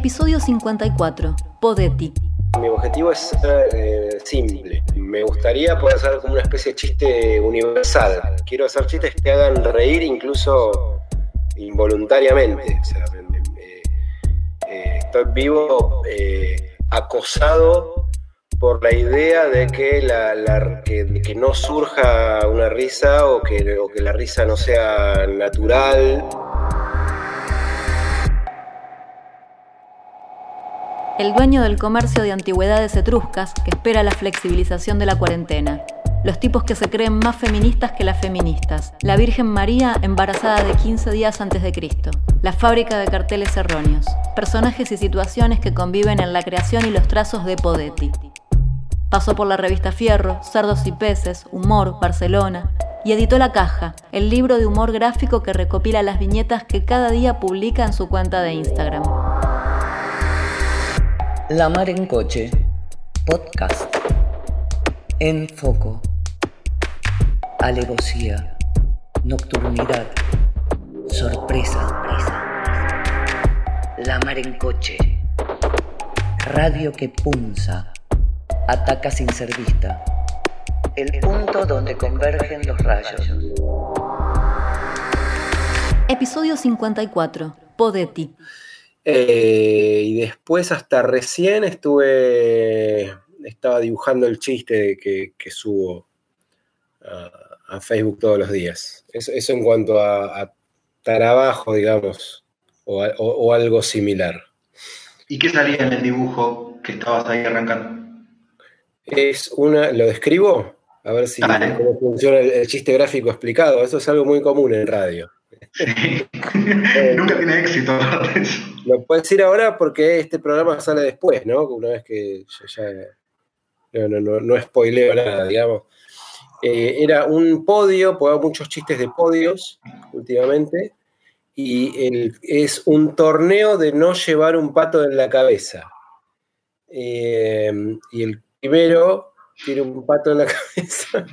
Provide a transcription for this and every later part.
Episodio 54. Podetti. Mi objetivo es eh, simple. Me gustaría poder hacer como una especie de chiste universal. Quiero hacer chistes que hagan reír incluso involuntariamente. O eh, estoy vivo eh, acosado por la idea de que, no surja una risa o que la risa no sea natural. El dueño del comercio de antigüedades etruscas que espera la flexibilización de la cuarentena. Los tipos que se creen más feministas que las feministas. La Virgen María embarazada de 15 días antes de Cristo. La fábrica de carteles erróneos. Personajes y situaciones que conviven en la creación y los trazos de Podetti. Pasó por la revista Fierro, Sardos y Peces, Humor, Barcelona, y editó La Caja, el libro de humor gráfico que recopila las viñetas que cada día publica en su cuenta de Instagram. La Mar en Coche, podcast. En foco. Alevosía. Nocturnidad. Sorpresa. La Mar en Coche. Radio que punza. Ataca sin ser vista. El punto donde convergen los rayos. Episodio 54. Podetti. Eh, y después hasta recién estuve, estaba dibujando el chiste que, que subo a, Facebook todos los días. Eso, en cuanto a, trabajo, digamos, o, algo similar. ¿Y qué salía en el dibujo que estabas ahí arrancando? Es una, ¿lo describo? A ver si cómo funciona el chiste gráfico explicado. Eso es algo muy común en radio. Nunca tiene éxito. Lo puedes decir ahora porque este programa sale después, ¿no? Una vez que ya, no, no, no, spoileo nada, digamos. Eh, era un podio, pues muchos chistes de podios últimamente, y es un torneo de no llevar un pato en la cabeza. Eh, y el primero tiene un pato en la cabeza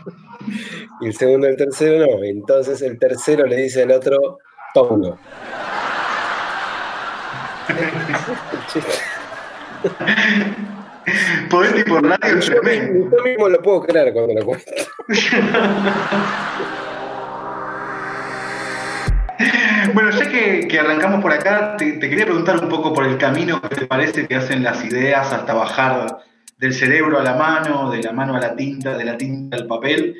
y el segundo y el tercero no. Entonces el tercero le dice al otro, tongo. Poder por radio yo, yo mismo lo puedo creer cuando lo cuento. Bueno, ya que, arrancamos por acá, te, quería preguntar un poco por el camino que te parece que hacen las ideas hasta bajar del cerebro a la mano, de la mano a la tinta, de la tinta al papel.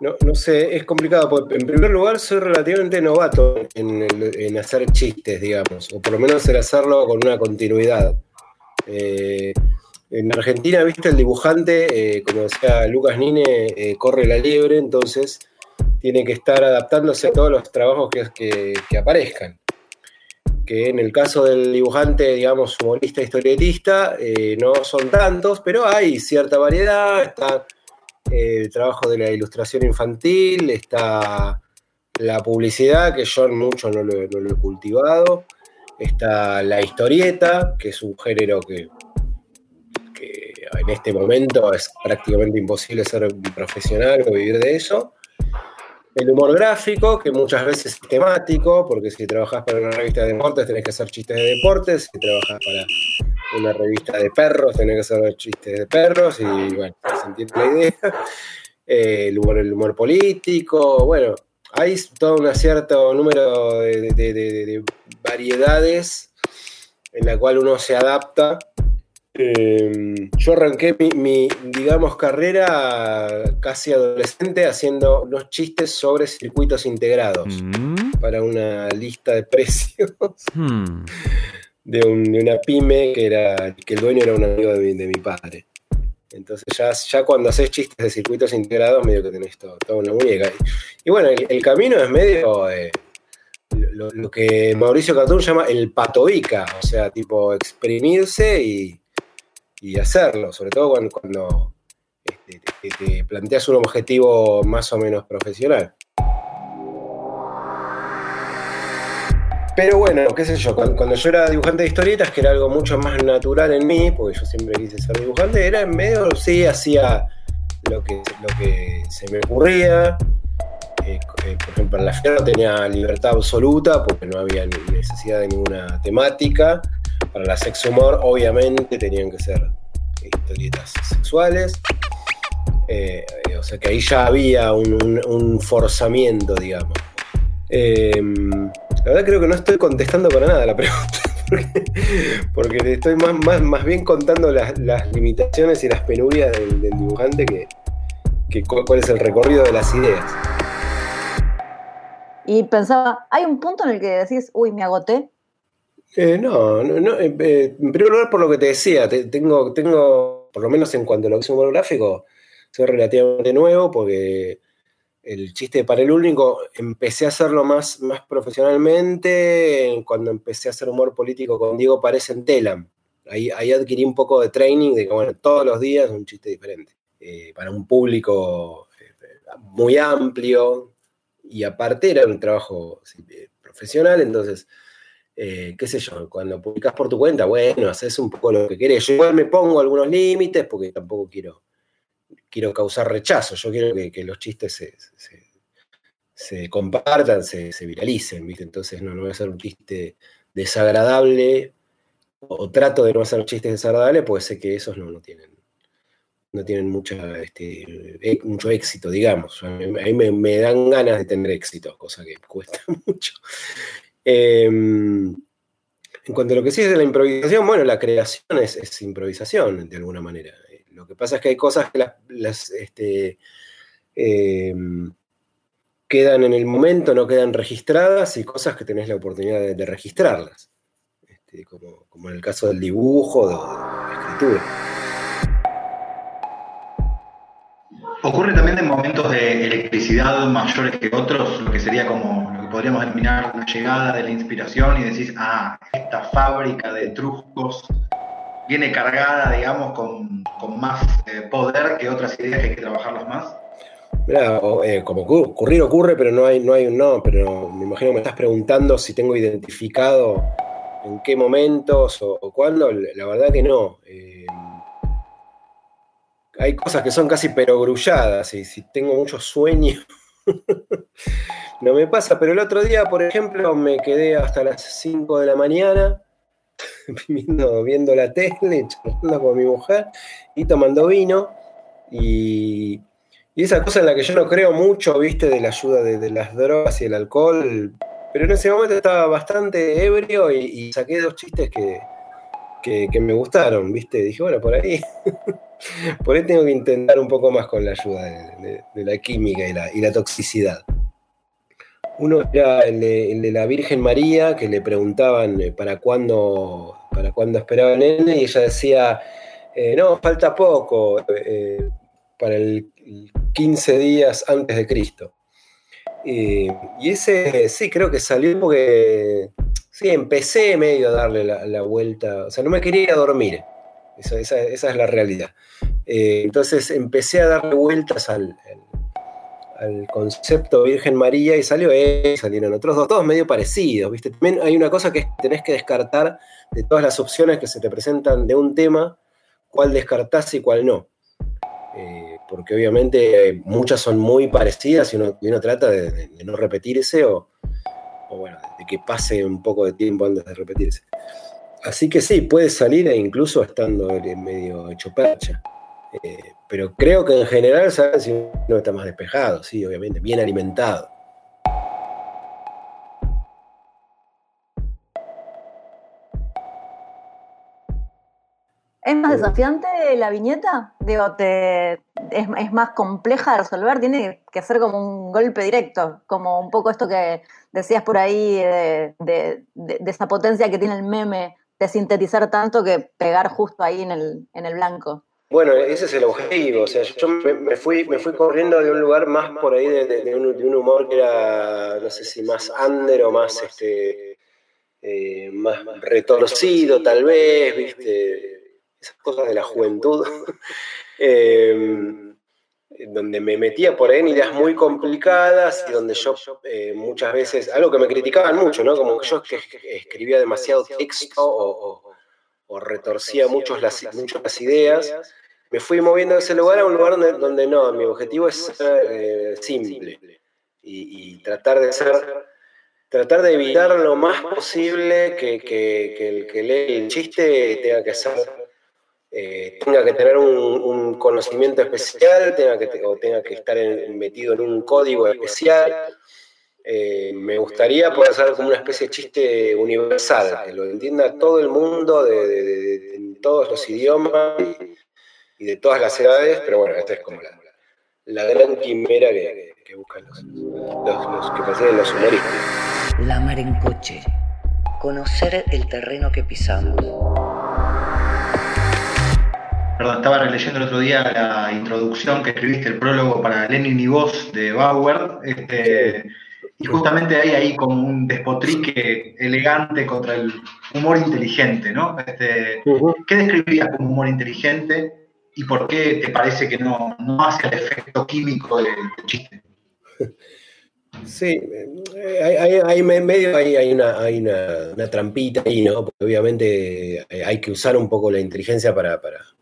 No, no sé, es complicado, porque en primer lugar soy relativamente novato en, hacer chistes, digamos, o por lo menos en hacerlo con una continuidad. Eh, en Argentina, viste, el dibujante, eh, como decía Lucas Nine, eh, corre la liebre, entonces tiene que estar adaptándose a todos los trabajos que, que aparezcan que en el caso del dibujante, digamos, humorista, historietista, no son tantos, pero hay cierta variedad. Está el trabajo de la ilustración infantil, está la publicidad, que yo mucho no lo, he cultivado. Está la historieta, que es un género que, en este momento es prácticamente imposible ser profesional o vivir de eso. El humor gráfico, que muchas veces es temático, porque si trabajas para una revista de deportes tenés que hacer chistes de deportes, si trabajas para una revista de perros tenés que hacer chistes de perros, y bueno, se entiende la idea. Eh, el, humor, el humor político, bueno, hay todo un cierto número de variedades en la cual uno se adapta Em, yo arranqué mi, digamos, carrera casi adolescente haciendo unos chistes sobre circuitos integrados mm. para una lista de precios hmm. de, una pyme que, era, que el dueño era un amigo de mi, padre. Entonces ya, ya cuando haces chistes de circuitos integrados, medio que tenés todo, toda una muñeca. Y, bueno, el, camino es medio lo, que Mauricio Catún llama el patoica, o sea, tipo exprimirse y, y hacerlo, sobre todo cuando, cuando este, te, planteas un objetivo más o menos profesional. Pero bueno, qué sé yo, cuando, yo era dibujante de historietas, que era algo mucho más natural en mí, porque yo siempre quise ser dibujante, era en medio, sí, hacía lo que, lo que se me ocurría. Eh, eh, por ejemplo, en la fiera tenía libertad absoluta porque no había necesidad de ninguna temática para la sex humor, obviamente tenían que ser historietas sexuales. Eh, o sea que ahí ya había un, forzamiento, digamos. Em, la verdad creo que no estoy contestando para nada la pregunta, porque, estoy más, más, bien contando las, limitaciones y las penurias del, dibujante que, que cuál es el recorrido de las ideas. Y pensaba, ¿hay un punto en el que decís, uy, me agoté? Eh, no, no, eh, eh, en primer lugar por lo que te decía, tengo, tengo, por lo menos en cuanto a lo que es humor gráfico, soy relativamente nuevo porque el chiste de panel único empecé a hacerlo más, más profesionalmente cuando empecé a hacer humor político con Diego Párez en Telam. Ahí, ahí adquirí un poco de training de que, bueno, todos los días un chiste diferente. para un público muy amplio y aparte era un trabajo profesional, entonces eh, qué sé yo, cuando publicas por tu cuenta, bueno, haces un poco lo que querés. Yo igual me pongo algunos límites porque tampoco quiero, quiero causar rechazo, yo quiero que, los chistes se, compartan, se, viralicen, ¿viste? Entonces no, voy a hacer un chiste desagradable o, trato de no hacer chistes desagradables porque sé que esos no, no tienen no tienen este, e, mucho éxito, digamos. A mí, me, dan ganas de tener éxito, cosa que cuesta mucho. Em, en cuanto a lo que sí es de la improvisación, bueno, la creación es, improvisación, de alguna manera. Lo que pasa es que hay cosas que las, este, em, quedan en el momento, no quedan registradas, y cosas que tenés la oportunidad de, registrarlas. Este, como, en el caso del dibujo, de la escritura. ¿Ocurre también en momentos de electricidad mayores que otros, lo que sería como lo que podríamos denominar una llegada de la inspiración y decís, ah, esta fábrica de truscos viene cargada, digamos, con, más eh, poder que otras ideas que hay que trabajarlas más? Mira, eh, como ocurrir ocurre, pero no hay, no hay un no, pero me imagino que me estás preguntando si tengo identificado en qué momentos o, cuándo, la verdad que no. Eh, hay cosas que son casi perogrulladas y si tengo muchos sueños no me pasa, pero el otro día, por ejemplo, me quedé hasta las 5 de la mañana viendo, viendo la tele, charlando con mi mujer y tomando vino. Y, esa cosa en la que yo no creo mucho, viste, de la ayuda de, las drogas y el alcohol, pero en ese momento estaba bastante ebrio y, saqué dos chistes que, que me gustaron, viste, dije, bueno, por ahí Por ahí tengo que intentar un poco más con la ayuda de, la química y la, toxicidad. Uno era el de, la Virgen María, que le preguntaban eh, para cuándo, para cuándo esperaba el y ella decía, eh, no, falta poco, eh, para el 15 días antes de Cristo. y ese sí, creo que salió porque, sí, empecé medio a darle la, la vuelta, o sea, no me quería dormir. Esa, es la realidad. Eh, entonces empecé a darle vueltas al, al, concepto Virgen María y salió él, salieron otros dos, todos medio parecidos, ¿viste? También hay una cosa que tenés que descartar de todas las opciones que se te presentan de un tema, cuál descartás y cuál no. Eh, porque obviamente muchas son muy parecidas y uno, trata de, no repetirse o, o, bueno, de que pase un poco de tiempo antes de repetirse. Así que sí, puede salir e incluso estando medio hecho percha. Eh, pero creo que en general, ¿saben? Si uno está más despejado, sí, obviamente, bien alimentado. ¿Es más desafiante la viñeta? Digo, te, es, más compleja de resolver, tiene que ser como un golpe directo, como un poco esto que decías por ahí de esa potencia que tiene el meme de sintetizar tanto que pegar justo ahí en el, en el blanco. Bueno, ese es el objetivo. O sea, yo me, fui, me fui corriendo de un lugar más por ahí de, un, humor que era, no sé si más under o más, este, eh, más retorcido, tal vez, ¿viste? Esas cosas de la juventud. eh, donde me metía por ahí en ideas muy complicadas y donde yo eh, muchas veces, algo que me criticaban mucho, ¿no? Como que yo escribía demasiado texto o, retorcía mucho las, las ideas, me fui moviendo de ese lugar a un lugar donde, no, mi objetivo es ser eh, simple y, tratar de ser tratar de evitar lo más posible que, el que lee el chiste tenga que ser, eh, tenga que tener un, conocimiento especial, tenga que, o tenga que estar metido en un código especial. Eh, me gustaría poder hacer como una especie de chiste universal, que lo entienda todo el mundo de, en todos los idiomas y, de todas las edades, pero bueno, esta es como la, gran quimera que, buscan los, los, que persiguen los humoristas. La mar en coche. Conocer el terreno que pisamos. Perdón, estaba releyendo el otro día la introducción que escribiste, el prólogo para Lenin y vos de Bauer. Este, y justamente hay ahí como un despotrique elegante contra el humor inteligente, ¿no? Este, ¿Qué describirías como humor inteligente y por qué te parece que no, hace el efecto químico del chiste? Sí, eh, hay, medio hay, una, hay una, trampita ahí, ¿no? Porque obviamente eh, hay que usar un poco la inteligencia para, para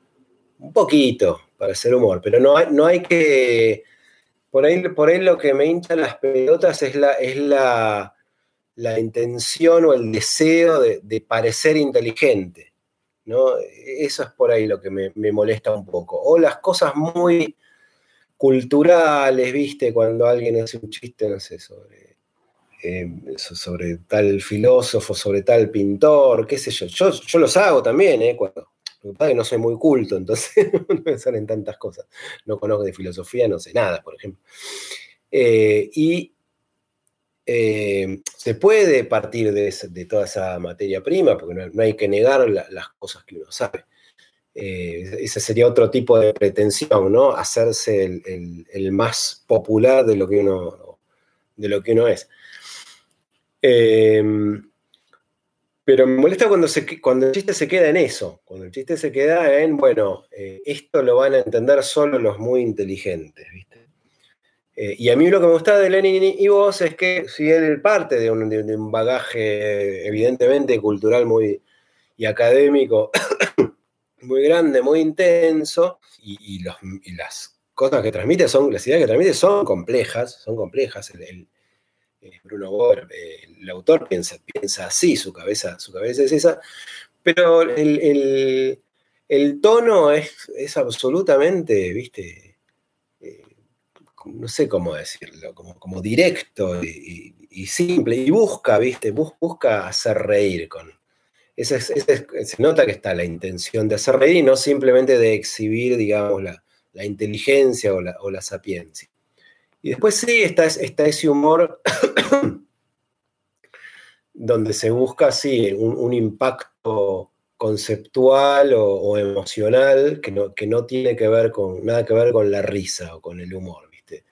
un poquito, para hacer humor, pero no hay, no hay que, por ahí, por ahí lo que me hincha las pelotas es la, es la, la intención o el deseo de, parecer inteligente, ¿no? Eso es por ahí lo que me, me molesta un poco. O las cosas muy culturales, ¿viste? Cuando alguien hace un chiste, no sé, sobre, eh, sobre tal filósofo, sobre tal pintor, qué sé yo. Yo, los hago también, ¿eh? Cuando, lo que no soy muy culto, entonces no me salen tantas cosas. No conozco de filosofía, no sé nada, por ejemplo. Eh, y eh, se puede partir de, toda esa materia prima, porque no, hay que negar las cosas que uno sabe. Eh, ese sería otro tipo de pretensión, ¿no? Hacerse el, más popular de lo que uno, de lo que uno es. Em, pero me molesta cuando, se, cuando el chiste se queda en eso, cuando el chiste se queda en, bueno, eh, esto lo van a entender solo los muy inteligentes, ¿viste? Eh, y a mí lo que me gusta de Lenin y vos es que si él parte de un, de un bagaje evidentemente cultural muy y académico muy grande, muy intenso, y, las cosas que transmite son, las ideas que transmite son complejas, son complejas. El, eh, Bruno Bohr, eh, el autor, piensa, piensa así, su cabeza, su cabeza es esa, pero el, tono es, absolutamente, viste, eh, no sé cómo decirlo, como, como directo y, simple, y busca, viste, busca hacer reír con, se nota que está la intención de hacer reír y no simplemente de exhibir, digamos, la, inteligencia o la, sapiencia. Y después sí, está, ese humor donde se busca, sí, un, impacto conceptual o, emocional que no, tiene que ver con, nada que ver con la risa o con el humor, ¿viste?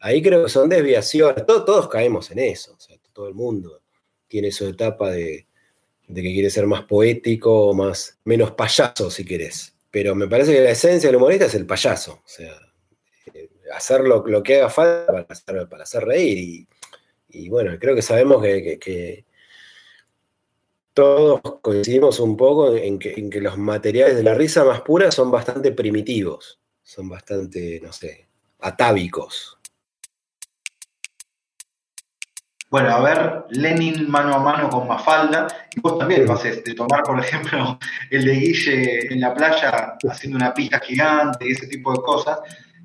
Ahí creo que son desviaciones, todos, caemos en eso, todo el mundo tiene su etapa de, que quiere ser más poético, más, menos payaso, si querés. Pero me parece que la esencia del humorista es el payaso. O hacer lo, que haga falta para hacer, reír. Y, bueno, creo que sabemos que, todos coincidimos un poco en que, en que, los materiales de la risa más pura son bastante primitivos, son bastante, no sé, atávicos. Bueno, a ver, Lenin mano a mano con Mafalda, y vos también lo haces, de tomar, por ejemplo, el de Guille en la playa haciendo una pista gigante y ese tipo de cosas.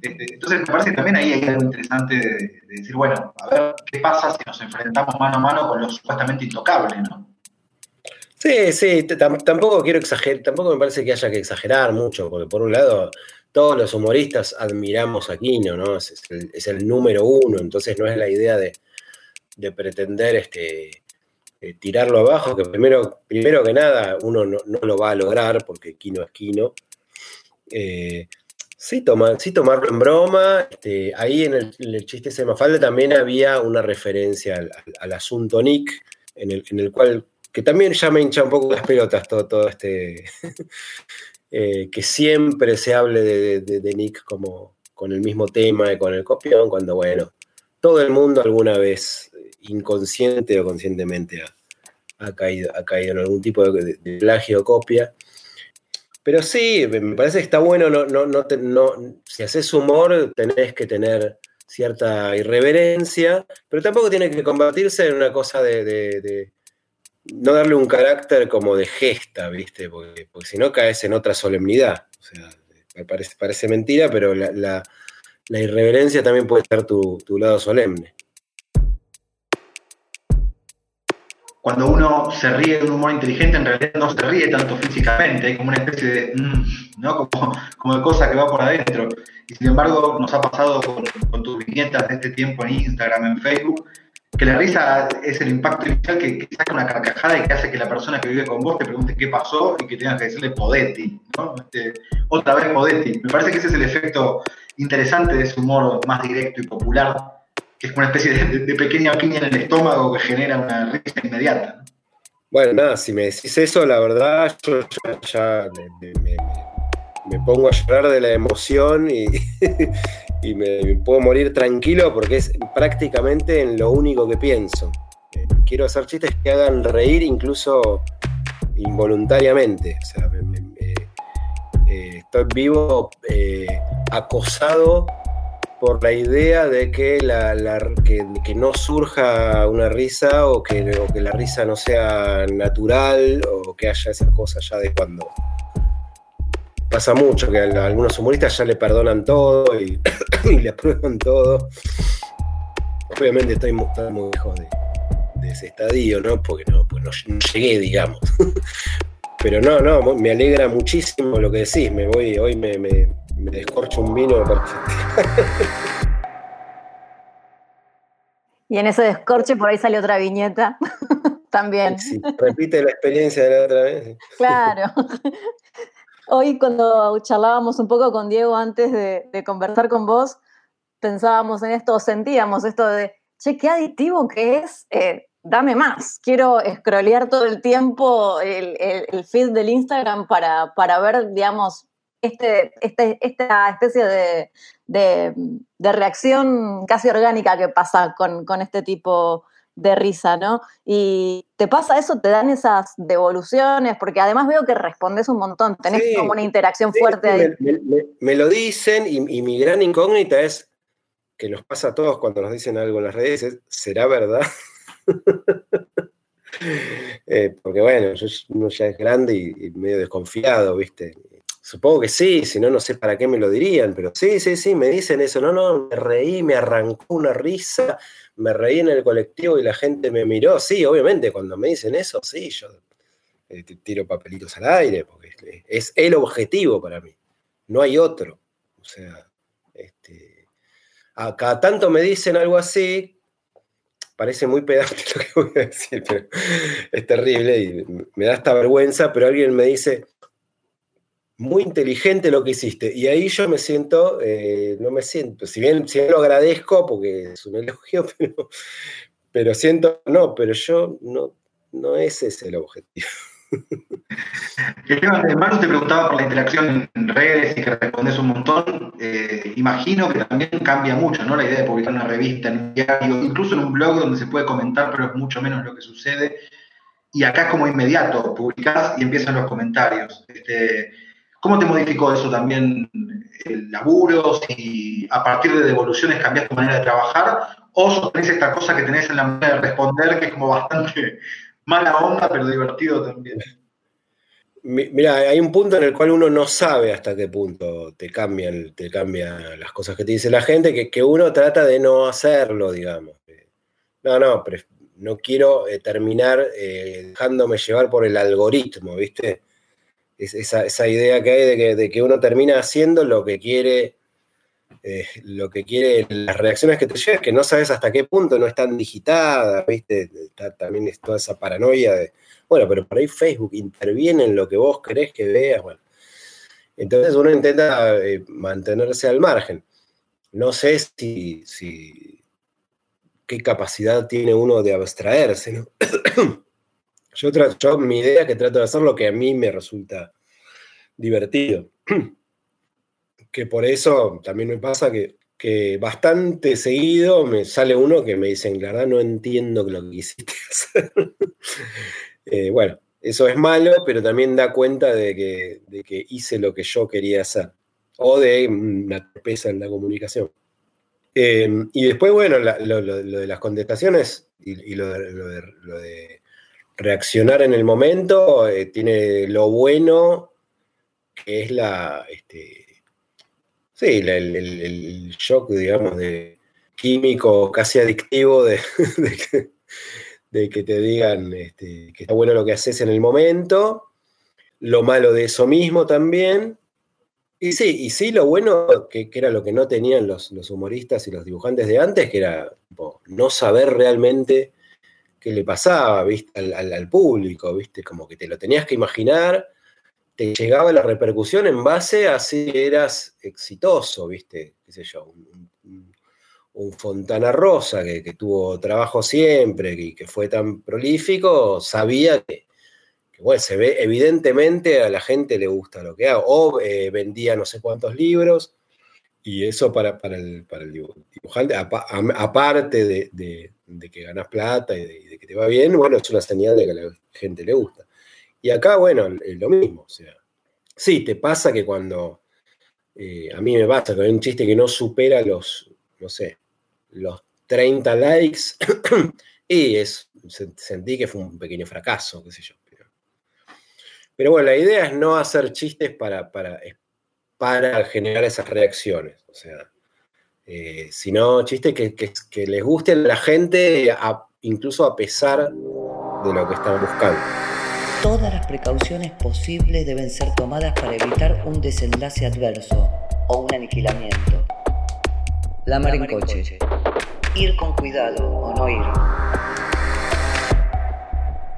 Este, entonces, me parece que también ahí hay algo interesante de, decir, bueno, a ver qué pasa si nos enfrentamos mano a mano con lo supuestamente intocable, ¿no? Sí, sí, tampoco quiero exagerar, tampoco me parece que haya que exagerar mucho, porque por un lado, todos los humoristas admiramos a Quino, ¿no? es el número uno, entonces no es la idea de de pretender este, eh, tirarlo abajo, que primero, primero que nada uno no, lo va a lograr porque Kino es Kino. Eh, sí, tomarlo en broma. Este, ahí en el, chiste de Mafalda también había una referencia al, asunto Nick, en el, cual, que también ya me hincha un poco las pelotas todo, todo este, eh, que siempre se hable de, Nick como con el mismo tema y con el copión, cuando bueno, todo el mundo alguna vez inconsciente o conscientemente ha, caído, ha caído en algún tipo de, plagio o copia. Pero sí, me parece que está bueno, no, no, no, si haces humor tenés que tener cierta irreverencia, pero tampoco tiene que convertirse en una cosa de, no darle un carácter como de gesta, ¿viste? Porque, si no caes en otra solemnidad. O sea, parece, parece mentira, pero la, irreverencia también puede ser tu lado solemne. Cuando uno se ríe de un humor inteligente, en realidad no se ríe tanto físicamente, hay como una especie de, mm, ¿no? Como, de cosa que va por adentro. Y sin embargo, nos ha pasado con, tus viñetas de este tiempo en Instagram, en Facebook, que la risa es el impacto inicial que, saca una carcajada y que hace que la persona que vive con vos te pregunte qué pasó y que tengas que decirle Podetti, ¿no? Este, otra vez Podetti. Me parece que ese es el efecto interesante de ese humor más directo y popular que es una especie de, pequeña piña en el estómago que genera una risa inmediata. Bueno, nada, si me decís eso, la verdad, yo ya, me, pongo a llorar de la emoción y, me, puedo morir tranquilo porque es prácticamente en lo único que pienso. Eh, quiero hacer chistes que hagan reír incluso involuntariamente. O sea, eh, estoy vivo eh, acosado por la idea de que, la, que, no surja una risa o que, la risa no sea natural o que haya esas cosas ya de cuando. Pasa mucho que a algunos humoristas ya le perdonan todo y, le aprueban todo. Obviamente estoy muy, lejos de, ese estadio, ¿no? Porque no, pues no, llegué, digamos. Pero no, no, me alegra muchísimo lo que decís. Me voy, hoy me descorcho un vino Y en ese descorche por ahí sale otra viñeta también. Sí, repite la experiencia de la otra vez. Claro. Hoy cuando charlábamos un poco con Diego antes de, conversar con vos, pensábamos en esto, sentíamos esto de, che, qué adictivo que es, eh, dame más. Quiero scrollear todo el tiempo el, el, feed del Instagram para, para ver, digamos, este, este, esta especie de, reacción casi orgánica que pasa con, este tipo de risa, ¿no? Y te pasa eso, te dan esas devoluciones, porque además veo que respondes un montón, tenés como una interacción fuerte ahí. Me, lo dicen y, mi gran incógnita es que nos pasa a todos cuando nos dicen algo en las redes, ¿será verdad? Eh, porque bueno, yo, uno ya es grande y medio desconfiado, ¿viste? Supongo que sí, si no, no sé para qué me lo dirían, pero sí, sí, sí, me dicen eso. No, no, me reí, me arrancó una risa, me reí en el colectivo y la gente me miró. Sí, obviamente, cuando me dicen eso, sí, yo eh, tiro papelitos al aire, porque es el objetivo para mí, no hay otro. O sea, este, cada tanto me dicen algo así, parece muy pedante lo que voy a decir, pero es terrible y me da esta vergüenza, pero alguien me dice, muy inteligente lo que hiciste. Y ahí yo me siento, eh, no me siento, si bien, si lo agradezco porque es un elogio, pero, siento, no, pero yo no, no ese es el objetivo. Manu te preguntaba por la interacción en redes y que respondes un montón. Eh, imagino que también cambia mucho, ¿no? La idea de publicar una revista en un diario, incluso en un blog donde se puede comentar, pero es mucho menos lo que sucede. Y acá es como inmediato, publicás y empiezan los comentarios. Este, ¿Cómo te modificó eso también el laburo? Si a partir de devoluciones cambias tu manera de trabajar o tenés esta cosa que tenés en la manera de responder que es como bastante mala onda, pero divertido también. Mira, hay un punto en el cual uno no sabe hasta qué punto te cambian, te cambian las cosas que te dice la gente, que, que uno trata de no hacerlo, digamos. No, no, no quiero eh, terminar eh, dejándome llevar por el algoritmo, ¿viste? Esa, idea que hay de que, uno termina haciendo lo que quiere, eh, lo que quiere, las reacciones que te llegan, que no sabes hasta qué punto no están digitadas, ¿viste? también es toda esa paranoia de, bueno, pero por ahí Facebook interviene en lo que vos querés que veas, bueno. Entonces uno intenta eh, mantenerse al margen. No sé si, si qué capacidad tiene uno de abstraerse, ¿no? Yo, yo, mi idea es que trato de hacer lo que a mí me resulta divertido. Que por eso también me pasa que, bastante seguido me sale uno que me dice, la verdad no entiendo lo que quisiste hacer. Eh, bueno, eso es malo, pero también da cuenta de que, de que hice lo que yo quería hacer. O de una torpeza en la comunicación. Eh, y después, bueno, lo, de las contestaciones y, lo, de, reaccionar en el momento eh, tiene lo bueno que es la, este, sí, el, shock, digamos, de químico casi adictivo de, de, que, te digan este, que está bueno lo que haces en el momento, lo malo de eso mismo también, y sí, y sí, lo bueno que, era lo que no tenían los, humoristas y los dibujantes de antes, que era no saber realmente qué le pasaba. Al, público, ¿viste? Como que te lo tenías que imaginar, te llegaba la repercusión en base a si eras exitoso, ¿viste? ¿Qué sé yo? Un, Fontana Rosa que, que, tuvo trabajo siempre y que fue tan prolífico, sabía que bueno, se ve, evidentemente a la gente le gusta lo que hago. O eh, vendía no sé cuántos libros, y eso para, para, el, dibujante, aparte de, que ganas plata y de, que te va bien, bueno, es una señal de que a la gente le gusta. Y acá, bueno, es lo mismo. O sea, sí, te pasa que cuando eh, a mí me pasa que hay un chiste que no supera los, no sé, los 30 likes, y es, sentí que fue un pequeño fracaso, qué sé yo. Pero bueno, la idea es no hacer chistes para, para, para generar esas reacciones. O sea, eh, sino chistes que, que, les gusten a la gente, incluso a pesar de lo que están buscando. Todas las precauciones posibles deben ser tomadas para evitar un desenlace adverso o un aniquilamiento. La mar en coche. Ir con cuidado o no ir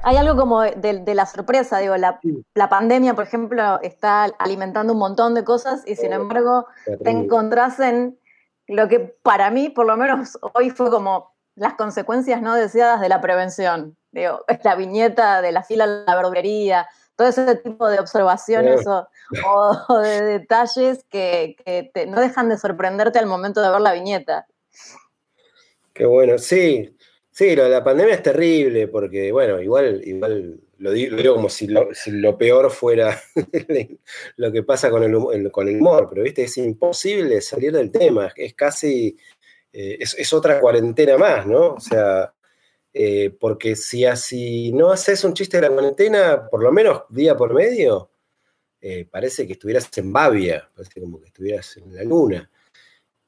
hay algo como de, la sorpresa, digo, la, pandemia, por ejemplo, está alimentando un montón de cosas y sin embargo te encontrás en lo que para mí, por lo menos hoy, fue como las consecuencias no deseadas de la prevención. Digo, la viñeta de la fila de la verdulería, todo ese tipo de observaciones o, de detalles que, no dejan de sorprenderte al momento de ver la viñeta. Qué bueno, sí, Sí, lo la pandemia es terrible porque, bueno, igual, igual lo digo, como si lo, peor fuera lo que pasa con el, con el humor, pero viste, es imposible salir del tema, es casi, eh, es, otra cuarentena más, ¿no? O sea, eh, porque si así no haces un chiste de la cuarentena, por lo menos día por medio, eh, parece que estuvieras en Babia, parece como que estuvieras en la luna.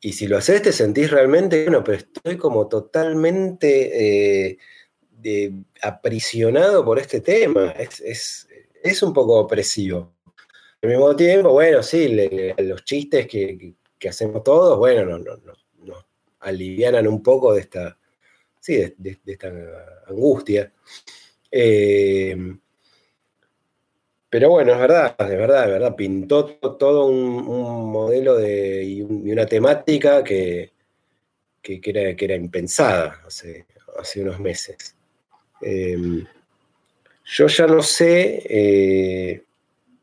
Y si lo haces, te sentís realmente, bueno, pero estoy como totalmente eh, aprisionado por este tema. Es, un poco opresivo. Al mismo tiempo, bueno, sí, los chistes que, hacemos todos, bueno, nos no, no, alivianan un poco de esta, sí, de, esta angustia. Eh, pero bueno, es verdad, es verdad, es verdad. Pintó todo un, modelo de, y, una temática que, que, era, impensada hace, hace unos meses. Em, yo ya no sé, eh,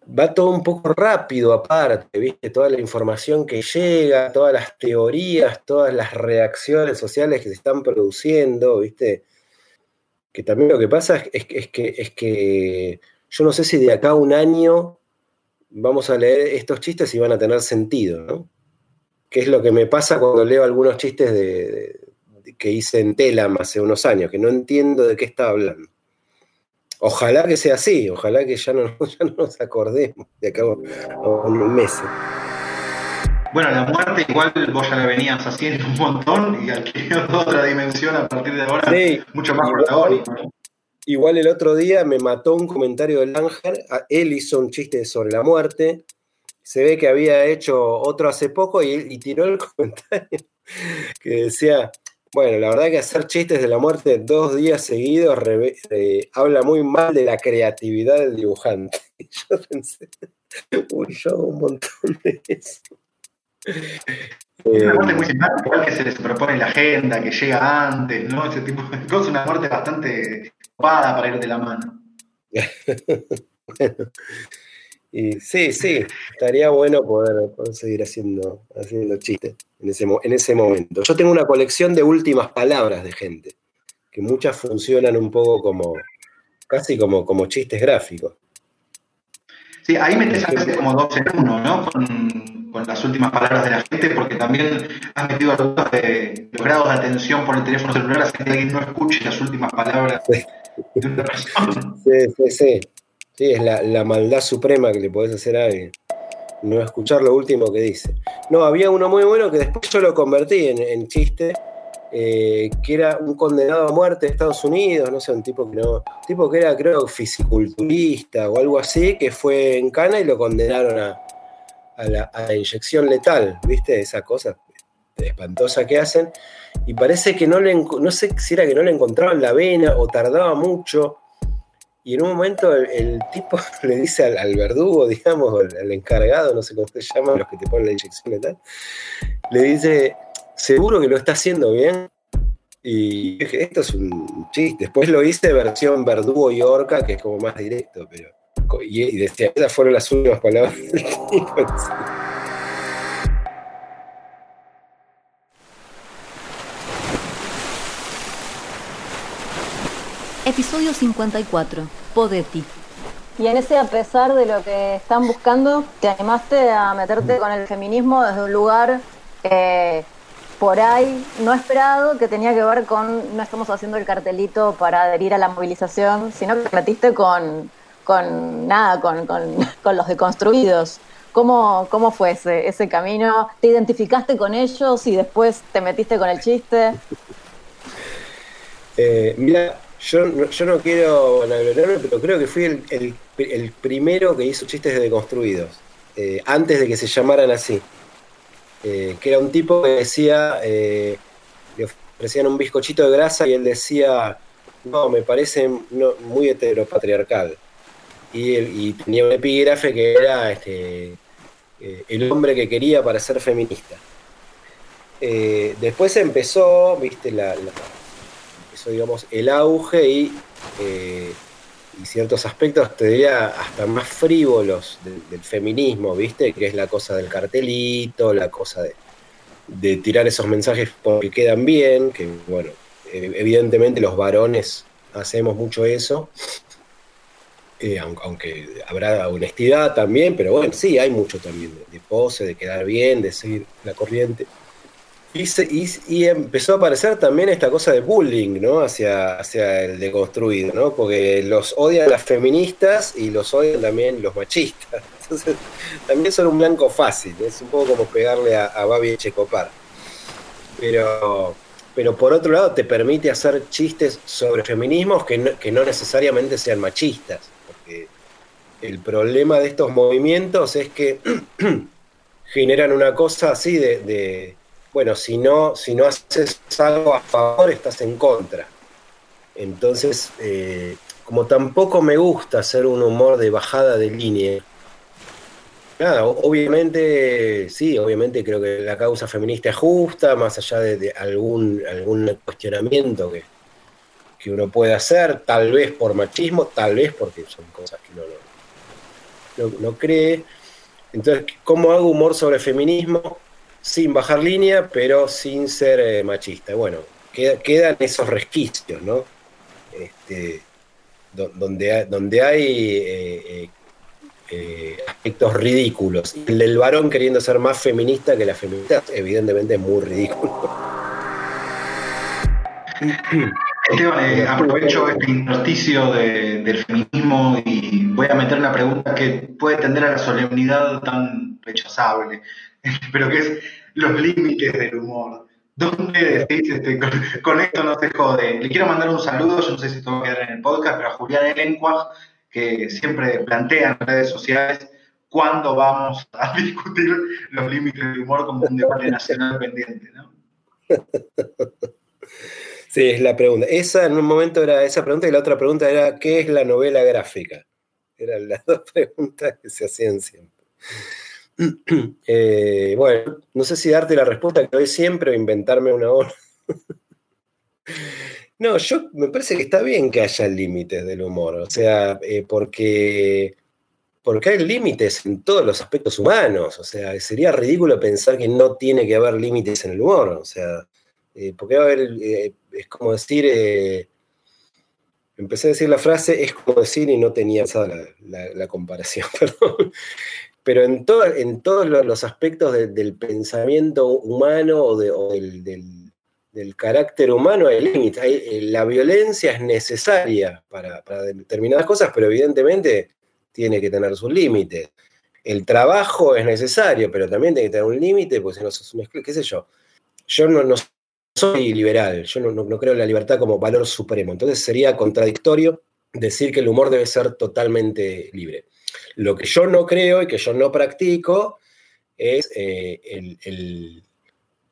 va todo un poco rápido aparte, ¿viste? Toda la información que llega, todas las teorías, todas las reacciones sociales que se están produciendo, ¿viste? Que también lo que pasa es que, es que yo no sé si de acá a un año vamos a leer estos chistes y van a tener sentido, ¿no? Que es lo que me pasa cuando leo algunos chistes de, que hice en Telam hace unos años, que no entiendo de qué está hablando. Ojalá que sea así, ojalá que ya no, nos acordemos de acá a un mes. Bueno, la muerte igual vos ya la venías haciendo un montón y adquirió otra dimensión a partir de ahora, mucho más protagónica. Igual el otro día me mató un comentario del Ángel, él hizo un chiste sobre la muerte, se ve que había hecho otro hace poco y, tiró el comentario que decía, bueno, la verdad que hacer chistes de la muerte dos días seguidos eh, habla muy mal de la creatividad del dibujante. Y yo pensé, uy, yo hago un montón de eso. Es una muerte muy simpática, igual que se les propone la agenda, que llega antes, ¿no? Ese tipo de cosas, una muerte bastante para ir de la mano. Y sí, sí, estaría bueno poder, seguir haciendo, haciendo chistes en ese, en ese momento. Yo tengo una colección de últimas palabras de gente, que muchas funcionan un poco como, casi como, como chistes gráficos. Sí, ahí metes como dos en uno, ¿no? Con, las últimas palabras de la gente, porque también has metido de los grados de atención por el teléfono celular, así que alguien no escuche las últimas palabras. Sí, sí, sí. Sí, es la, maldad suprema que le podés hacer a alguien. No escuchar lo último que dice. No, había uno muy bueno que después yo lo convertí en, chiste, eh, que era un condenado a muerte de Estados Unidos, no sé, un tipo que no, tipo que era creo fisiculturista o algo así, que fue en Cana y lo condenaron a, la, inyección letal, ¿viste? Esa cosa espantosa que hacen. Y parece que no le, no sé si era que no le encontraban la vena o tardaba mucho y en un momento el, tipo le dice al, verdugo, digamos, al, encargado, no sé cómo se llama, los que te ponen la inyección y tal, le dice, seguro que lo está haciendo bien. Y dije, esto es un chiste. Después lo hice versión verdugo y orca, que es como más directo, pero. Y decía, esas fueron las últimas palabras del tipo. Episodio 54. Podetti. Y en ese, a pesar de lo que están buscando, te animaste a meterte con el feminismo desde un lugar eh, por ahí no esperado, que tenía que ver con, no estamos haciendo el cartelito para adherir a la movilización, sino que te metiste con, con nada, con, con, los deconstruidos. ¿Cómo, ¿Cómo fue ese, ese camino? ¿Te identificaste con ellos y después te metiste con el chiste? Eh, mira, yo, no quiero pero creo que fui el, primero que hizo chistes de deconstruidos, eh, antes de que se llamaran así. Eh, que era un tipo que decía, eh, le ofrecían un bizcochito de grasa y él decía, no, me parece muy heteropatriarcal. Y, y tenía un epígrafe que era este, el hombre que quería para ser feminista. después empezó, viste, la digamos, el auge eh, y, ciertos aspectos, te diría, hasta más frívolos del, feminismo, ¿viste? Que es la cosa del cartelito, la cosa de, tirar esos mensajes porque quedan bien, que bueno, evidentemente los varones hacemos mucho eso. Eh, aunque, habrá honestidad también, pero bueno, sí, hay mucho también de pose, de quedar bien, de seguir la corriente. Y, empezó a aparecer también esta cosa de bullying, ¿no? Hacia, hacia el deconstruido, ¿no? Porque los odian las feministas y los odian también los machistas. Entonces, también son un blanco fácil. Es un poco como pegarle a, a Babi Echecopar. Pero, pero por otro lado, te permite hacer chistes sobre feminismos que no, que no necesariamente sean machistas. Porque el problema de estos movimientos es que generan una cosa así de bueno, si no, si no haces algo a favor, estás en contra. Entonces, eh, como tampoco me gusta hacer un humor de bajada de línea, nada, obviamente, sí, obviamente creo que la causa feminista es justa, más allá de, algún, algún cuestionamiento que, que uno puede hacer, tal vez por machismo, tal vez porque son cosas que uno no, no cree. Entonces, ¿cómo hago humor sobre feminismo? Sin bajar línea, pero sin ser eh, machista. Bueno, quedan esos resquicios, ¿no? Este, donde, donde hay eh, eh, aspectos ridículos. El del varón queriendo ser más feminista que la feminista, evidentemente es muy ridículo. Esteban, aprovecho este intersticio del feminismo y voy a meter una pregunta que puede tender a la solemnidad tan rechazable. pero que es los límites del humor. ¿Dónde decís, este, con, esto no se jode? Le quiero mandar un saludo, yo no sé si esto va a quedar en el podcast, pero a Julián Elencuaj, que siempre plantea en redes sociales cuándo vamos a discutir los límites del humor como un debate nacional pendiente, ¿no? Sí, es la pregunta. Esa en un momento era esa pregunta y la otra pregunta era ¿qué es la novela gráfica? Eran las dos preguntas que se hacían siempre. Eh, bueno, no sé si darte la respuesta que doy siempre o inventarme una hora. no, yo me parece que está bien que haya límites del humor, o sea, eh, porque, porque hay límites en todos los aspectos humanos, o sea, sería ridículo pensar que no tiene que haber límites en el humor, o sea, eh, porque va a haber, es como decir, empecé a decir la frase, es como decir y no tenía la, la comparación, perdón. Pero en, en todos los aspectos del pensamiento humano o, del, carácter humano hay límites. Eh, la violencia es necesaria para, determinadas cosas, pero evidentemente tiene que tener sus límites. El trabajo es necesario, pero también tiene que tener un límite, porque si no sos un qué sé yo. Yo no, soy liberal, yo no, no creo en la libertad como valor supremo, entonces sería contradictorio decir que el humor debe ser totalmente libre. Lo que yo no creo y que yo no practico es eh,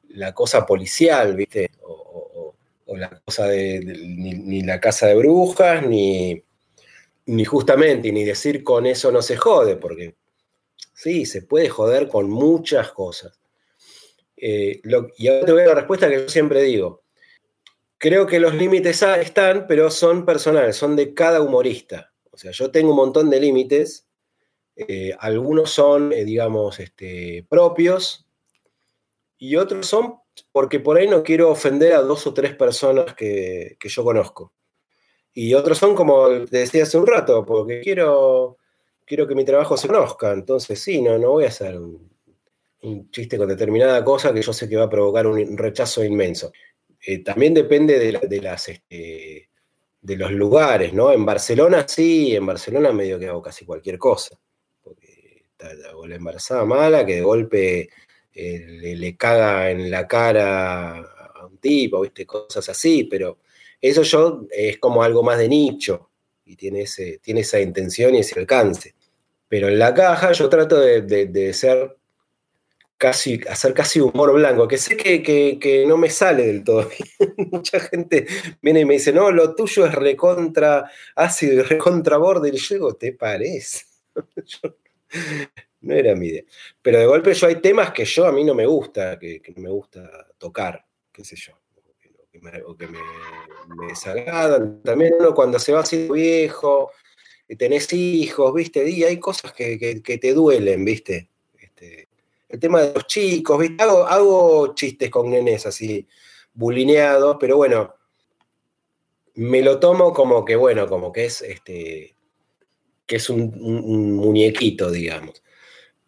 la cosa policial, ¿viste? O, la cosa de, ni, la casa de brujas, ni, ni justamente, ni decir con eso no se jode, porque sí, se puede joder con muchas cosas. Eh, y ahora te voy a la respuesta que yo siempre digo. Creo que los límites están, pero son personales, son de cada humorista. O sea, yo tengo un montón de límites eh, algunos son, eh, digamos, este, propios y otros son porque por ahí no quiero ofender a dos o tres personas que, yo conozco. Y otros son, como te decía hace un rato, porque quiero, quiero que mi trabajo se conozca. Entonces, sí, no, no voy a hacer un, chiste con determinada cosa que yo sé que va a provocar un rechazo inmenso. Eh, también depende de, las, este, de los lugares, ¿no? En Barcelona sí, en Barcelona medio que hago casi cualquier cosa o la embarazada mala que de golpe eh, le, caga en la cara a un tipo, ¿viste? Cosas así, pero eso yo es como algo más de nicho y tiene, ese, tiene esa intención y ese alcance. Pero en la caja yo trato de, ser casi, hacer casi humor blanco, que sé que, no me sale del todo. Mucha gente viene y me dice, no, lo tuyo es recontra ácido y recontra borde. Y yo digo, ¿te parece? no era mi idea. Pero de golpe yo hay temas que yo a mí no me gusta, que, no me gusta tocar, qué sé yo, o que me, desagradan. También uno cuando se va haciendo viejo, y tenés hijos, ¿viste? Y hay cosas que, te duelen, ¿viste? Este, el tema de los chicos, ¿viste? Hago, chistes con nenes así, bulineados, pero bueno, me lo tomo como que, bueno, como que es este, que es un, muñequito, digamos.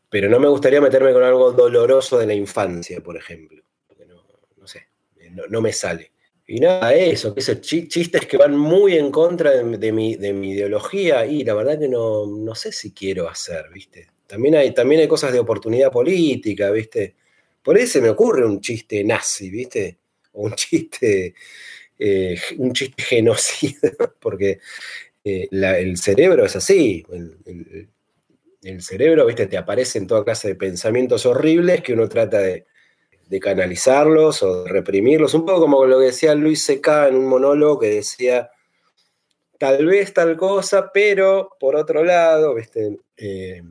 Pero no me gustaría meterme con algo doloroso de la infancia, por ejemplo. Porque no, no sé, no, me sale. Y nada, eso, que esos chistes que van muy en contra de, mi, de mi, ideología, y la verdad que no, no, sé si quiero hacer, ¿viste? También hay, también hay cosas de oportunidad política, ¿viste? Por ahí se me ocurre un chiste nazi, ¿viste? O un chiste, eh, un chiste genocida, porque eh, el cerebro es así. El, cerebro, viste, te aparecen toda clase de pensamientos horribles que uno trata de, canalizarlos o de reprimirlos. Un poco como lo que decía Luis C.K. en un monólogo que decía, tal vez tal cosa, pero por otro lado, viste, eh,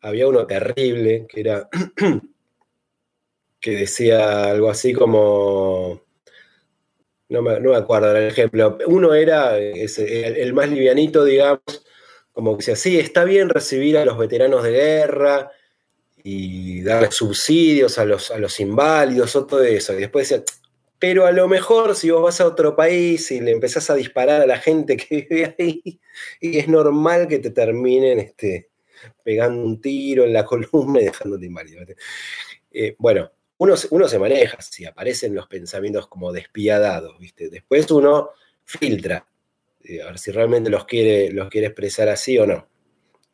había uno terrible que era que decía algo así como no me, acuerdo el ejemplo. Uno era el, más livianito, digamos, como que decía, sí, está bien recibir a los veteranos de guerra y darles subsidios a los, a los inválidos o todo eso. Y después decía, pero a lo mejor si vos vas a otro país y le empezás a disparar a la gente que vive ahí, y es normal que te terminen este, pegando un tiro en la columna y dejándote inválido. Eh, bueno, uno, se maneja, si aparecen los pensamientos como despiadados, ¿viste? Después uno filtra, eh, a ver si realmente los quiere, los quiere expresar así o no.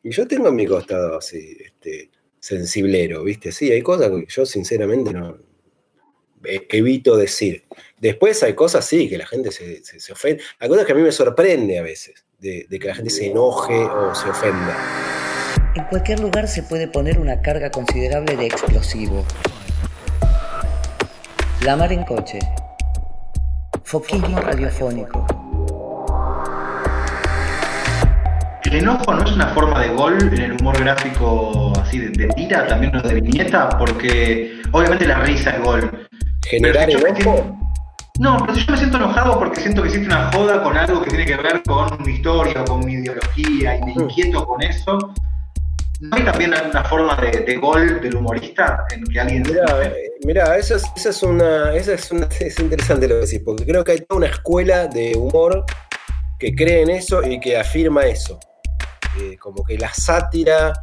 Y yo tengo mi costado así, este, sensiblero, ¿viste? Sí, hay cosas que yo sinceramente no eh, evito decir. Después hay cosas, sí, que la gente se, ofende. Hay cosas que a mí me sorprende a veces, de que la gente se enoje o se ofenda. En cualquier lugar se puede poner una carga considerable de explosivo la mar en coche. Foquismo radiofónico. ¿El enojo no es una forma de gol en el humor gráfico así de, tira, también no de viñeta? Porque obviamente la risa es gol. ¿Generar enojo? No, pero si yo me siento enojado porque siento que existe una joda con algo que tiene que ver con mi historia o con mi ideología y me mm. inquieto con eso, ¿No hay también una forma de, gol del humorista en que alguien... Mira, eso, es, es una, es, es interesante lo que decís, porque creo que hay toda una escuela de humor que cree en eso y que afirma eso. Eh, como que la sátira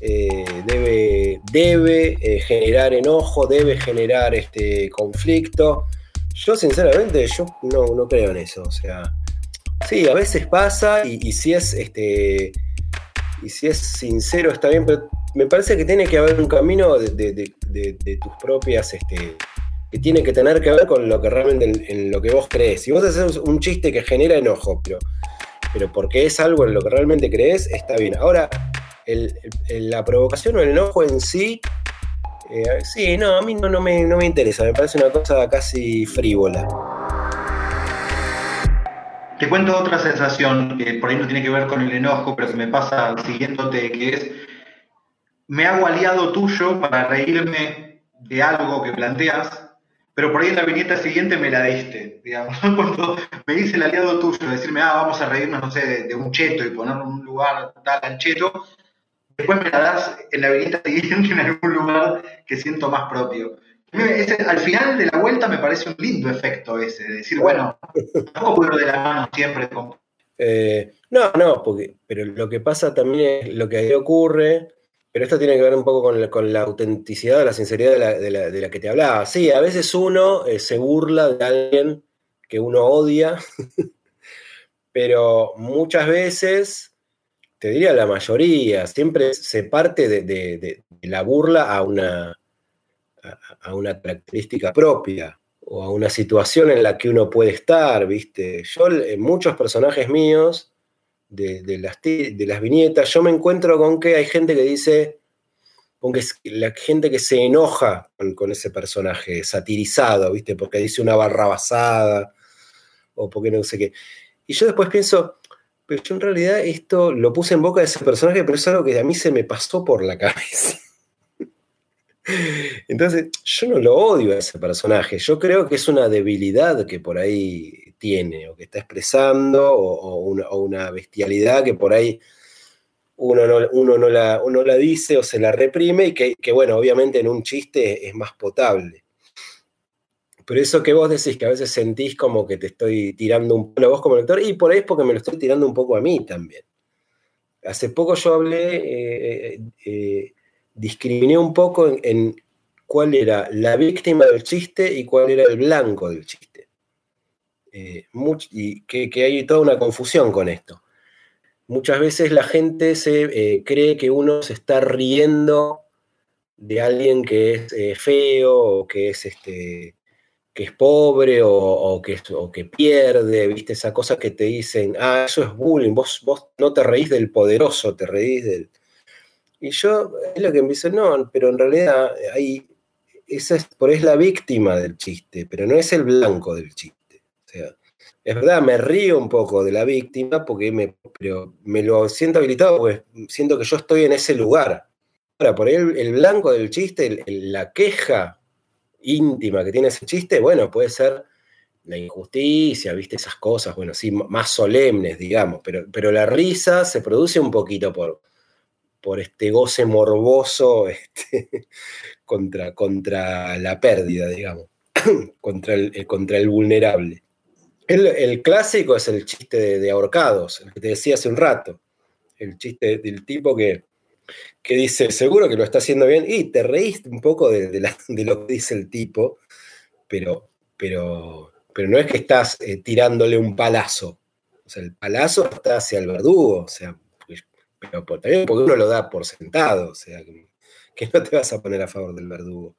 eh, debe, debe eh, generar enojo, debe generar este conflicto. Yo sinceramente, yo no, creo en eso. O sea, sí, a veces pasa y, si es este y si es sincero está bien, pero me parece que tiene que haber un camino de, tus propias, este, que tiene que tener que ver con lo que realmente en, lo que vos crees. Si vos haces un chiste que genera enojo, pero, pero porque es algo en lo que realmente crees, está bien. Ahora, la provocación o el enojo en sí, eh, sí, no, a mí no, me, no me interesa, me parece una cosa casi frívola. Te cuento otra sensación que por ahí no tiene que ver con el enojo, pero que me pasa siguiéndote, que es, me hago aliado tuyo para reírme de algo que planteas, pero por ahí en la viñeta siguiente me la diste, digamos, cuando me dice el aliado tuyo, decirme, ah, vamos a reírnos, no sé, de, un cheto y poner un lugar tal al cheto, después me la das en la viñeta siguiente en algún lugar que siento más propio. Al final de la vuelta me parece un lindo efecto ese, de decir, bueno, tampoco puedo de la mano siempre. Eh, no, no, porque, pero lo que pasa también es lo que ahí ocurre, pero esto tiene que ver un poco con la, con la autenticidad, la sinceridad de la, de la, que te hablaba. Sí, a veces uno eh, se burla de alguien que uno odia, pero muchas veces te diría la mayoría, siempre se parte de, la burla a una, a, una característica propia o a una situación en la que uno puede estar, ¿viste? Yo, en muchos personajes míos de, las, de las viñetas, yo me encuentro con que hay gente que dice, con que la gente que se enoja con, ese personaje satirizado, ¿viste? Porque dice una barra basada o porque no sé qué. Y yo después pienso, pero yo en realidad esto lo puse en boca de ese personaje, pero es algo que a mí se me pasó por la cabeza. Entonces, yo no lo odio a ese personaje, yo creo que es una debilidad que por ahí tiene, o que está expresando, o, una, bestialidad que por ahí uno no, uno no, la, uno la dice o se la reprime, y que, que, bueno, obviamente en un chiste es más potable. Pero eso que vos decís, que a veces sentís como que te estoy tirando un poco a vos como lector, y por ahí es porque me lo estoy tirando un poco a mí también. Hace poco yo hablé, eh, eh, eh, discriminé un poco en, cuál era la víctima del chiste y cuál era el blanco del chiste. y que, hay toda una confusión con esto. Muchas veces la gente se cree que uno se está riendo de alguien que es feo o que es este, que es pobre o, que, que pierde, ¿viste? Esa cosa que te dicen, ah, eso es bullying, vos, vos no te reís del poderoso, te reís del... Y yo, es lo que me dice, no, pero en realidad ahí, esa es, por es la víctima del chiste, pero no es el blanco del chiste. O sea, es verdad, me río un poco de la víctima porque me, pero me lo siento habilitado porque siento que yo estoy en ese lugar. Ahora, por ahí el, blanco del chiste, la queja íntima que tiene ese chiste, bueno, puede ser la injusticia, viste, esas cosas, bueno, sí, más solemnes, digamos, pero, pero la risa se produce un poquito por, por este goce morboso este, contra, contra la pérdida, digamos, contra, el, eh, contra el vulnerable. El, clásico es el chiste de, ahorcados, el que te decía hace un rato, el chiste del tipo que que dice, seguro que lo está haciendo bien, y te reíste un poco de, lo que dice el tipo, pero, pero, pero no es que estás eh, tirándole un palazo. O sea, el palazo está hacia el verdugo, o sea, pero también porque uno lo da por sentado, o sea, que, no te vas a poner a favor del verdugo.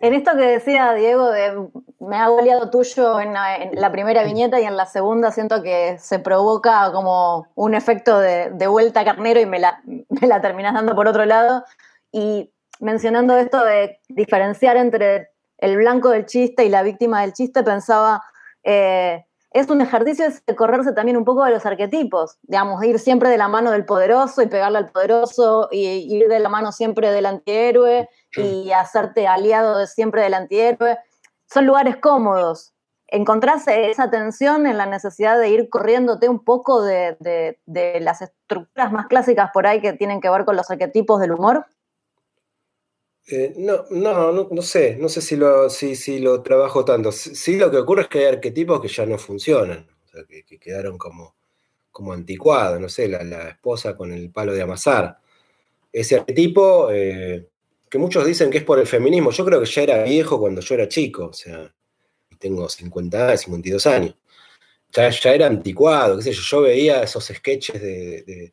En esto que decía Diego de me hago aliado tuyo en la, primera viñeta y en la segunda siento que se provoca como un efecto de, vuelta carnero y me la, me la terminás dando por otro lado. Y mencionando esto de diferenciar entre el blanco del chiste y la víctima del chiste, pensaba, eh, es un ejercicio de correrse también un poco de los arquetipos, digamos, ir siempre de la mano del poderoso y pegarle al poderoso, y ir de la mano siempre del antihéroe y hacerte aliado de siempre del antihéroe. Son lugares cómodos. ¿Encontrás esa tensión en la necesidad de ir corriéndote un poco de, las estructuras más clásicas por ahí que tienen que ver con los arquetipos del humor? Eh, no, no, no, sé, no sé si lo, si, lo trabajo tanto. Sí, lo que ocurre es que hay arquetipos que ya no funcionan, o sea, que, quedaron como, como anticuado, no sé, la, esposa con el palo de amasar. Ese arquetipo eh, que muchos dicen que es por el feminismo, yo creo que ya era viejo cuando yo era chico, o sea, tengo 50, 52 años. Ya, ya era anticuado, qué sé yo, yo veía esos sketches de,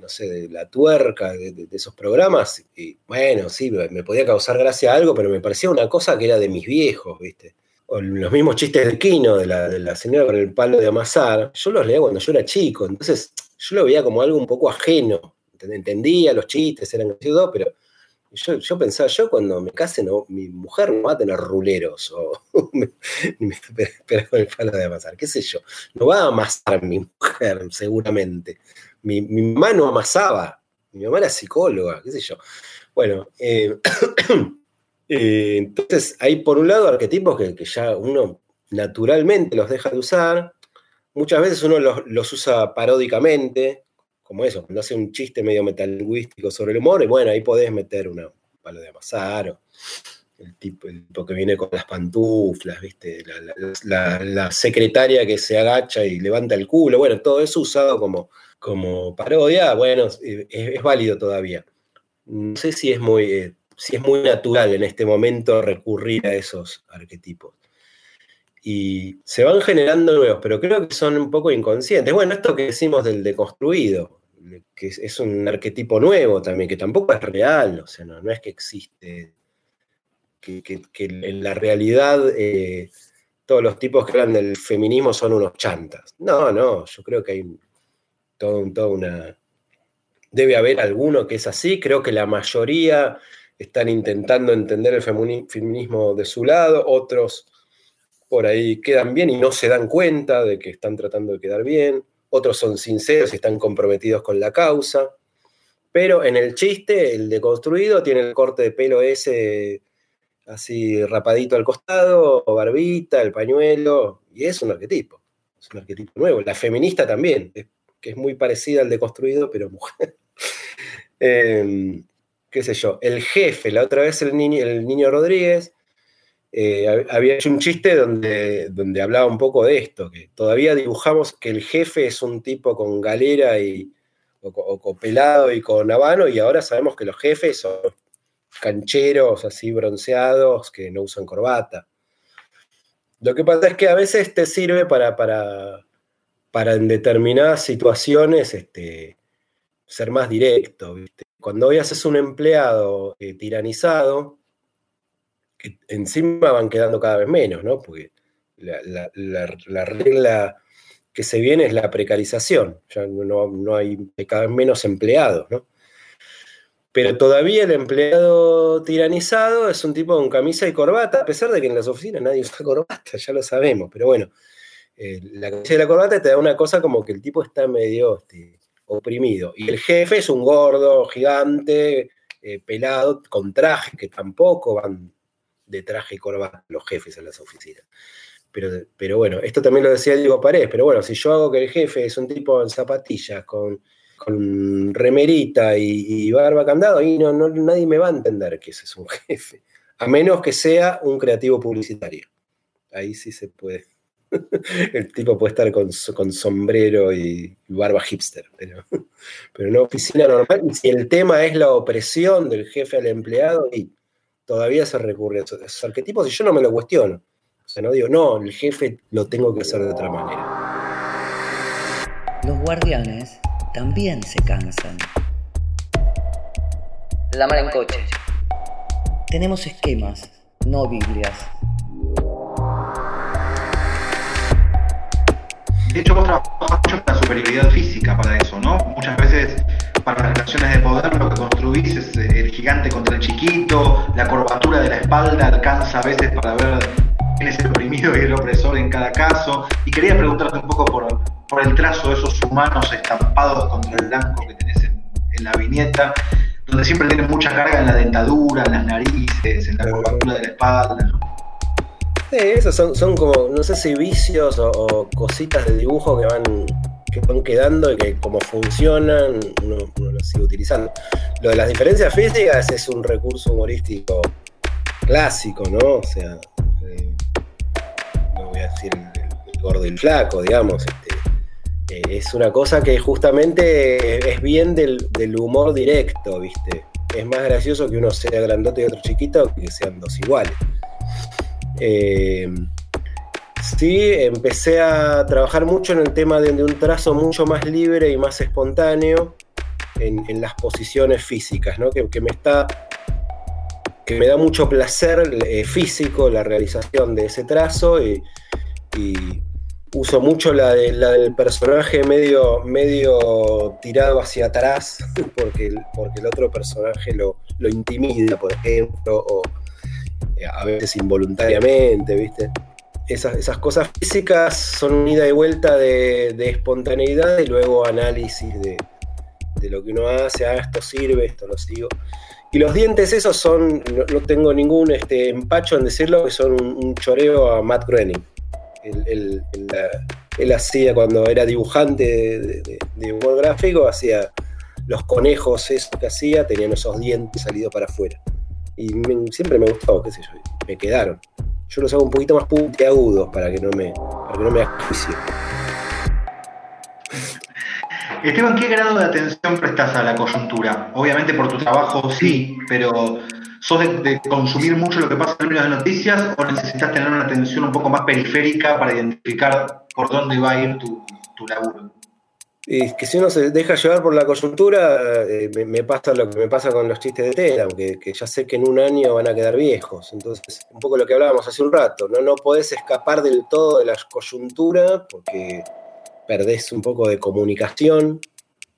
no sé, de la tuerca, de, esos programas, y bueno, sí, me podía causar gracia algo, pero me parecía una cosa que era de mis viejos, ¿viste? O los mismos chistes de Kino, de la, señora con el palo de amasar, yo los leía cuando yo era chico, entonces yo lo veía como algo un poco ajeno, entendía los chistes, eran graciosos, pero yo, pensaba, yo cuando me case, no, mi mujer no va a tener ruleros o me, con el palo de amasar, qué sé yo. No va a amasar mi mujer, seguramente. Mi, mamá no amasaba, mi mamá era psicóloga, qué sé yo. Bueno, eh, eh, entonces hay por un lado arquetipos que, ya uno naturalmente los deja de usar. Muchas veces uno los, los usa paródicamente, como eso, cuando hace un chiste medio metalingüístico sobre el humor, y bueno, ahí podés meter una palo de amasar, o el tipo, el tipo que viene con las pantuflas, ¿viste? La, secretaria que se agacha y levanta el culo, bueno, todo eso usado como, como parodia, bueno, es, válido todavía. No sé si es muy, eh, si es muy natural en este momento recurrir a esos arquetipos y se van generando nuevos, pero creo que son un poco inconscientes. Bueno, esto que decimos del deconstruido, que es un arquetipo nuevo también, que tampoco es real, o sea, no, es que existe, que, en la realidad eh, todos los tipos que hablan del feminismo son unos chantas. No, no, yo creo que hay todo, una... Debe haber alguno que es así, creo que la mayoría están intentando entender el feminismo de su lado, otros por ahí quedan bien y no se dan cuenta de que están tratando de quedar bien, otros son sinceros y están comprometidos con la causa, pero en el chiste, el deconstruido tiene el corte de pelo ese así rapadito al costado, barbita, el pañuelo, y es un arquetipo, es un arquetipo nuevo. La feminista también, que es muy parecida al deconstruido, pero mujer. Em, qué sé yo, el jefe, la otra vez el niño, el niño Rodríguez, eh, había hecho un chiste donde, donde hablaba un poco de esto, que todavía dibujamos que el jefe es un tipo con galera y, o, pelado y con habano, y ahora sabemos que los jefes son cancheros así bronceados que no usan corbata. Lo que pasa es que a veces te sirve para, para en determinadas situaciones este, ser más directo. Cuando hoy haces un empleado eh, tiranizado, encima van quedando cada vez menos, ¿no? Porque la, regla que se viene es la precarización, ya no, hay cada vez menos empleados, ¿no? Pero todavía el empleado tiranizado es un tipo con camisa y corbata, a pesar de que en las oficinas nadie usa corbata, ya lo sabemos, pero bueno, eh, la camisa y la corbata te da una cosa como que el tipo está medio este, oprimido. Y el jefe es un gordo, gigante, eh, pelado, con traje, que tampoco van de traje y corbata los jefes en las oficinas. Pero, pero bueno, esto también lo decía Diego Paredes, pero bueno, si yo hago que el jefe es un tipo en zapatillas, con, remerita y, barba candado, ahí no, nadie me va a entender que ese es un jefe, a menos que sea un creativo publicitario. Ahí sí se puede. El tipo puede estar con, con sombrero y barba hipster, pero, pero no oficina normal. Y si el tema es la opresión del jefe al empleado, y todavía se recurre a esos arquetipos y yo no me lo cuestiono. O sea, no digo, no, el jefe lo tengo que hacer de otra manera. Los guardianes también se cansan. La mar en coche. Tenemos esquemas, no Biblias. De hecho, vos trabajás mucho la superioridad física para eso, ¿no? Muchas veces para las relaciones de poder lo que construís es eh, el gigante contra el chiquito, la curvatura de la espalda alcanza a veces para ver quién es el oprimido y el opresor en cada caso. Y quería preguntarte un poco por, por el trazo de esos humanos estampados contra el blanco que tenés en, la viñeta, donde siempre tienen mucha carga en la dentadura, en las narices, en la curvatura de la espalda. Sí, esos son, como, no sé si vicios o cositas de dibujo que van que van quedando y que como funcionan, uno, lo sigue utilizando. Lo de las diferencias físicas es un recurso humorístico clásico, ¿no? O sea, eh, no voy a decir el, gordo y el flaco, digamos. Este, eh, es una cosa que justamente es bien del, humor directo, ¿viste? Es más gracioso que uno sea grandote y otro chiquito que sean dos iguales. Eh, sí, empecé a trabajar mucho en el tema de, un trazo mucho más libre y más espontáneo en, las posiciones físicas, ¿no? Que, me está. que me da mucho placer eh, físico la realización de ese trazo y uso mucho la, del personaje medio, medio tirado hacia atrás, porque el, porque el otro personaje lo, intimida, por ejemplo, o a veces involuntariamente, ¿viste? Esas, cosas físicas son ida y vuelta de, espontaneidad y luego análisis de, lo que uno hace, ah, esto sirve, esto lo sigo. Y los dientes esos son, no, tengo ningún este, empacho en decirlo, que son un, choreo a Matt Groening él, hacía cuando era dibujante de, de, humor gráfico, hacía los conejos, eso que hacía, tenían esos dientes salidos para afuera. Y siempre me gustó, qué sé yo, me quedaron. Yo los hago un poquito más puntiagudos para que no me, para que no me Esteban, ¿qué grado de atención prestas a la coyuntura? Obviamente por tu trabajo sí, pero ¿Sos de, consumir mucho lo que pasa en términos de noticias o necesitas tener una atención un poco más periférica para identificar por dónde va a ir tu, laburo? Es que si uno se deja llevar por la coyuntura, eh, me, pasa lo que me pasa con los chistes de tela, que ya sé que en un año van a quedar viejos. Entonces, un poco lo que hablábamos hace un rato, no, no podés escapar del todo de la coyuntura porque perdés un poco de comunicación,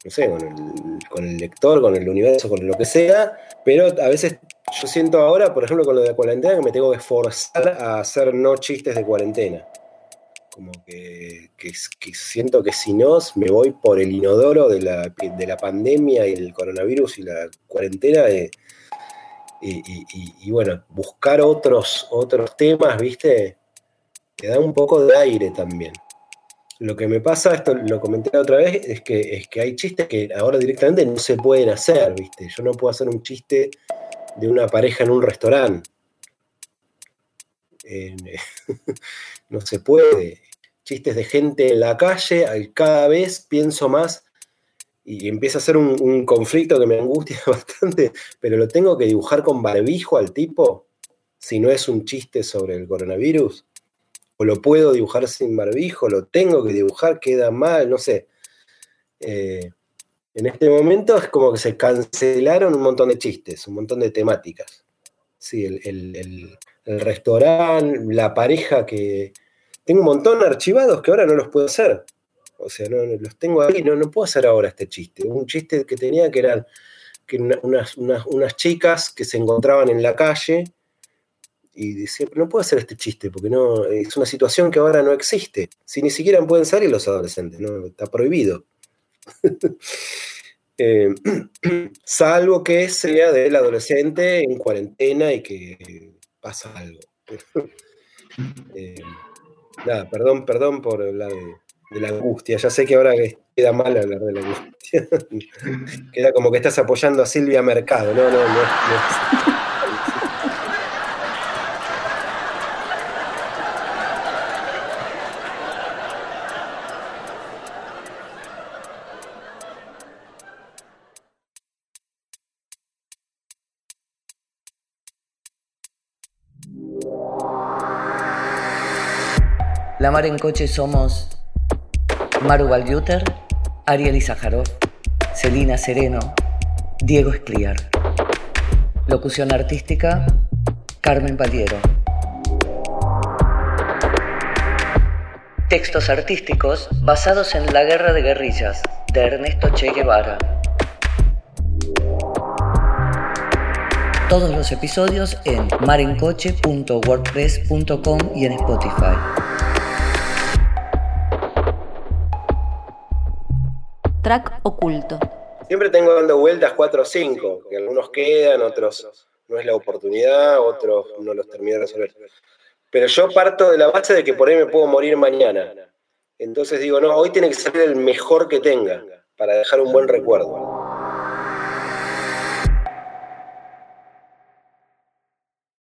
no sé, con el, con el lector, con el universo, con lo que sea, pero a veces yo siento ahora, por ejemplo, con lo de cuarentena, que me tengo que forzar a hacer no chistes de cuarentena. Como que, siento que si no, me voy por el inodoro de la, de la pandemia y el coronavirus y la cuarentena. Eh, y, bueno, buscar otros, otros temas, ¿viste? Te da un poco de aire también. Lo que me pasa, esto lo comenté otra vez, es que, es que hay chistes que ahora directamente no se pueden hacer, ¿viste? Yo no puedo hacer un chiste de una pareja en un restaurante. no se puede. Chistes de gente en la calle, cada vez pienso más y empieza a ser un, conflicto que me angustia bastante, pero lo tengo que dibujar con barbijo al tipo, si no es un chiste sobre el coronavirus, o lo puedo dibujar sin barbijo, lo tengo que dibujar, queda mal, no sé. Eh, en este momento es como que se cancelaron un montón de chistes, un montón de temáticas. Sí, el, restaurante, la pareja que... Tengo un montón archivados que ahora no los puedo hacer. O sea, los tengo ahí, no, no puedo hacer ahora este chiste. Un chiste que tenía que eran que unas, unas, chicas que se encontraban en la calle y decía, no puedo hacer este chiste porque no, es una situación que ahora no existe. Si ni siquiera pueden salir los adolescentes, no, está prohibido. Eh, salvo que sea del adolescente en cuarentena y que pasa algo. Eh, nada, perdón, perdón por hablar de, la angustia. Ya sé que ahora queda mal hablar de la angustia. queda como que estás apoyando a Silvia Mercado. No, no, no. no. La Mar en Coche somos Maru Valjuter, Ariel Izajarov, Celina Sereno, Diego Escliar. Locución artística, Carmen Valiero. Textos artísticos basados en La Guerra de Guerrillas, de Ernesto Che Guevara. Todos los episodios en marencoche.wordpress.com y en Spotify. Track oculto. Siempre tengo dando vueltas 4 o 5, que algunos quedan, otros no es la oportunidad, otros no los termino de resolver. Pero yo parto de la base de que por ahí me puedo morir mañana. Entonces digo, no, hoy tiene que ser el mejor que tenga para dejar un buen recuerdo.